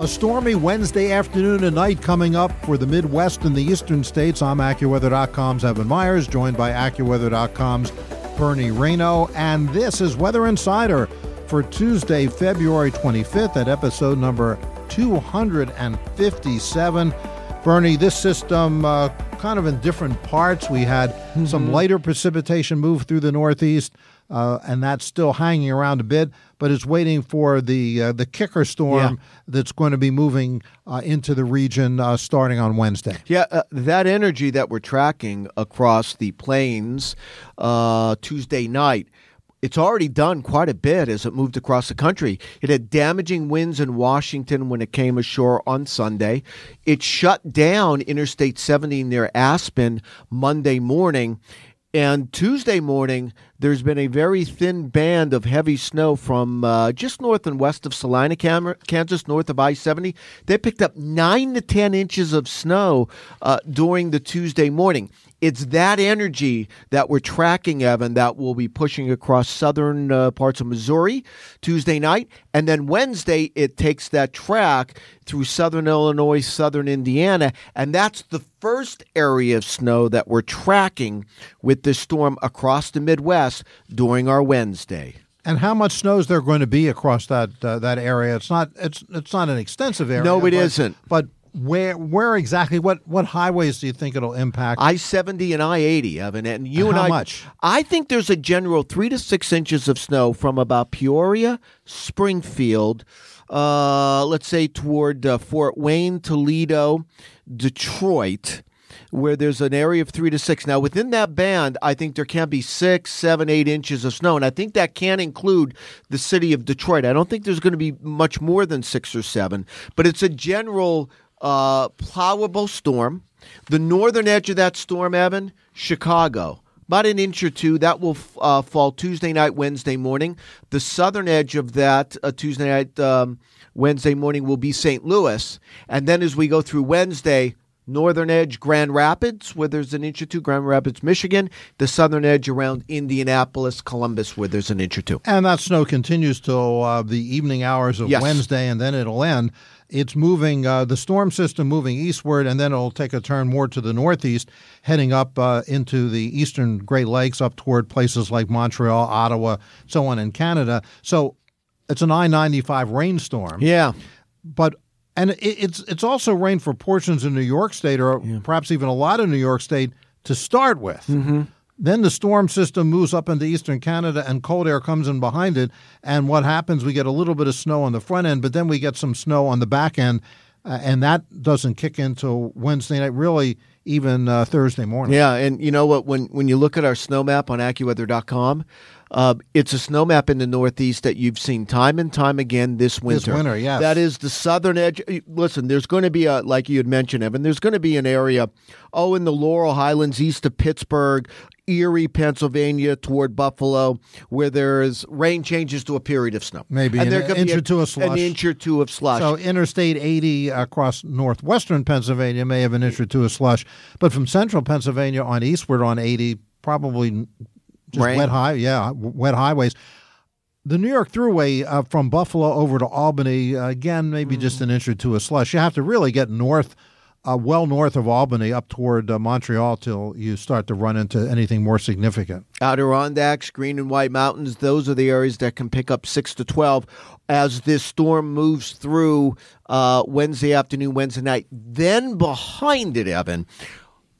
A stormy Wednesday afternoon and night coming up for the Midwest and the Eastern states. I'm AccuWeather.com's Evan Myers, joined by AccuWeather.com's Bernie Rayno. and this is Weather Insider for Tuesday, February 25th at episode number 257. Bernie, this system uh, kind of in different parts. We had mm-hmm. some lighter precipitation move through the Northeast, uh, and that's still hanging around a bit, but it's waiting for the uh, the kicker storm yeah. that's going to be moving uh, into the region uh, starting on Wednesday. Yeah, uh, that energy that we're tracking across the plains Tuesday night it's already done quite a bit as it moved across the country. It had damaging winds in Washington when it came ashore on Sunday. It shut down Interstate 70 near Aspen Monday morning. And Tuesday morning, there's been a very thin band of heavy snow from uh, just north and west of Salina, Kansas, north of I 70. They picked up 9 to 10 inches of snow uh, during the Tuesday morning it's that energy that we're tracking, Evan, that will be pushing across southern uh, parts of Missouri Tuesday night. And then Wednesday, it takes that track through southern Illinois, southern Indiana. And that's the first area of snow that we're tracking with this storm across the Midwest during our Wednesday. And how much snow is there going to be across that uh, that area? It's not it's it's not an extensive area. No, it but, not But where where exactly what what highways do you think it'll impact? I seventy and I eighty, Evan, and you and, and how I. much? I think there's a general three to six inches of snow from about Peoria, Springfield, uh, let's say toward uh, Fort Wayne, Toledo, Detroit where there's an area of three to six. Now, within that band, I think there can be six, seven, eight inches of snow. And I think that can include the city of Detroit. I don't think there's going to be much more than six or seven, but it's a general uh, plowable storm. The northern edge of that storm, Evan, Chicago. About an inch or two. That will uh, fall Tuesday night, Wednesday morning. The southern edge of that uh, Tuesday night, um, Wednesday morning will be St. Louis. And then as we go through Wednesday, northern edge, Grand Rapids, where there's an inch or two, Grand Rapids, Michigan. The southern edge around Indianapolis, Columbus, where there's an inch or two. And that snow continues till uh, the evening hours of yes. Wednesday, and then it'll end it's moving uh, the storm system moving eastward and then it'll take a turn more to the northeast heading up uh, into the eastern great lakes up toward places like montreal ottawa so on in canada so it's an i-95 rainstorm yeah but and it, it's it's also rain for portions of new york state or yeah. perhaps even a lot of new york state to start with mm-hmm. Then the storm system moves up into eastern Canada and cold air comes in behind it. And what happens, we get a little bit of snow on the front end, but then we get some snow on the back end. Uh, and that doesn't kick in into Wednesday night, really even uh, Thursday morning. Yeah, and you know what? When when you look at our snow map on AccuWeather.com, uh, it's a snow map in the Northeast that you've seen time and time again this winter. This winter, yes. That is the southern edge. Listen, there's going to be a, like you had mentioned, Evan, there's going to be an area, oh, in the Laurel Highlands east of Pittsburgh, Erie, Pennsylvania, toward Buffalo, where there's rain changes to a period of snow. Maybe and an, inch a, or two of slush. An inch or two of slush. So Interstate 80 across northwestern Pennsylvania may have an inch or two of slush, but from central Pennsylvania on eastward on 80, probably just rain. wet high, yeah, wet highways. The New York Thruway uh, from Buffalo over to Albany, uh, again, maybe mm. just an inch or two of slush. You have to really get north uh, well north of Albany up toward uh, Montreal till you start to run into anything more significant. Adirondacks, Green and White Mountains, those are the areas that can pick up 6 to 12 as this storm moves through uh, Wednesday afternoon, Wednesday night. Then behind it, Evan,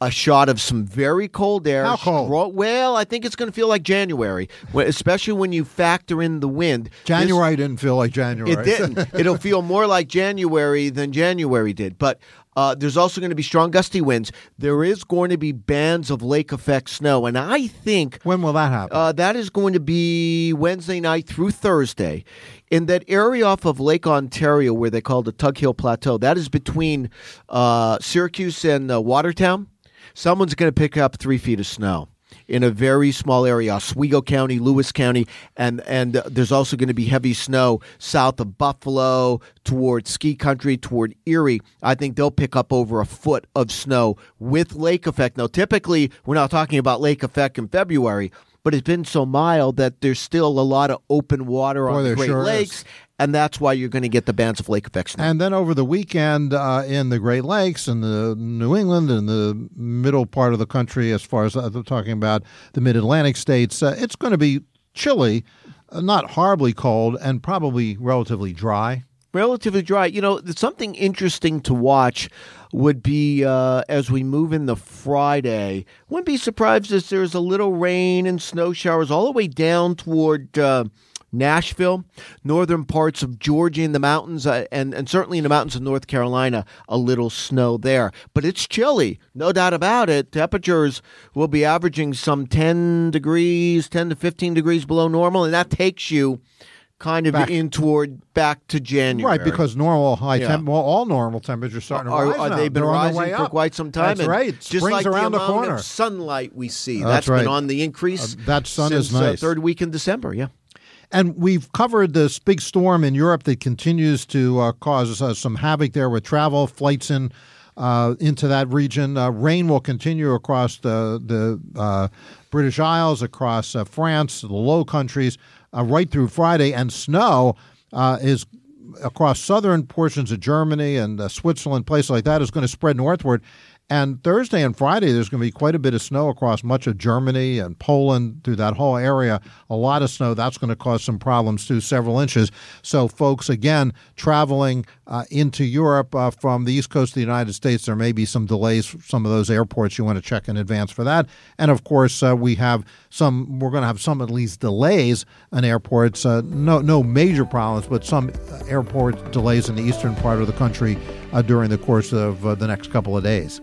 a shot of some very cold air. How cold? Well, I think it's going to feel like January, especially when you factor in the wind. This- January didn't feel like January. it didn't. It'll feel more like January than January did. But uh, there's also going to be strong gusty winds. There is going to be bands of lake effect snow, and I think when will that happen? uh, that is going to be Wednesday night through Thursday. In that area off of Lake Ontario, where they call the Tug Hill Plateau, that is between uh, Syracuse and uh, Watertown. Someone's going to pick up three feet of snow in a very small area, Oswego County, Lewis County, and and uh, there's also going to be heavy snow south of Buffalo toward ski country, toward Erie. I think they'll pick up over a foot of snow with lake effect. Now, typically, we're not talking about lake effect in February. But it's been so mild that there's still a lot of open water Boy, on the Great sure is. And that's why you're going to get the bands of lake effect snow. And then over the weekend uh, in the Great Lakes and the New England and the middle part of the country, as far as uh, they're talking about the mid Atlantic states, uh, it's going to be chilly, uh, not horribly cold, and probably relatively dry. relatively dry. You know, something interesting to watch would be uh, as we move into Friday. Wouldn't be surprised if there's a little rain and snow showers all the way down toward. Uh, Nashville, northern parts of Georgia in the mountains, uh, and, and certainly in the mountains of North Carolina, a little snow there. But it's chilly, no doubt about it. Temperatures will be averaging some 10 degrees, 10 to 15 degrees below normal, and that takes you kind of Back- in toward back to January. Right, because normal high Yeah. temp, well, all normal temperatures are starting to Are, rise are now. they've been They're rising for quite some time. That's right. Just like around the the amount corner. of sunlight we see, That's that's right. been on the increase. Uh, that sun is since, uh, nice. third week in December. Yeah. And we've covered this big storm in Europe that continues to uh, cause uh, some havoc there with travel, flights in uh, into that region. Uh, rain will continue across the the uh, British Isles, across uh, France, the Low Countries, uh, right through Friday, and snow uh, is across southern portions of Germany and Switzerland, places like that, is going to spread northward. And Thursday and Friday, there's going to be quite a bit of snow across much of Germany and Poland through that whole area. A lot of snow. That's going to cause some problems too, several inches. So, folks, again, traveling uh, into Europe uh, from the east coast of the United States, there may be some delays. Some of those airports you want to check in advance for that. And of course, uh, we have some. We're going to have some at least delays in airports. Uh, no, no major problems, but some uh, airport delays in the eastern part of the country uh, during the course of the next couple of days.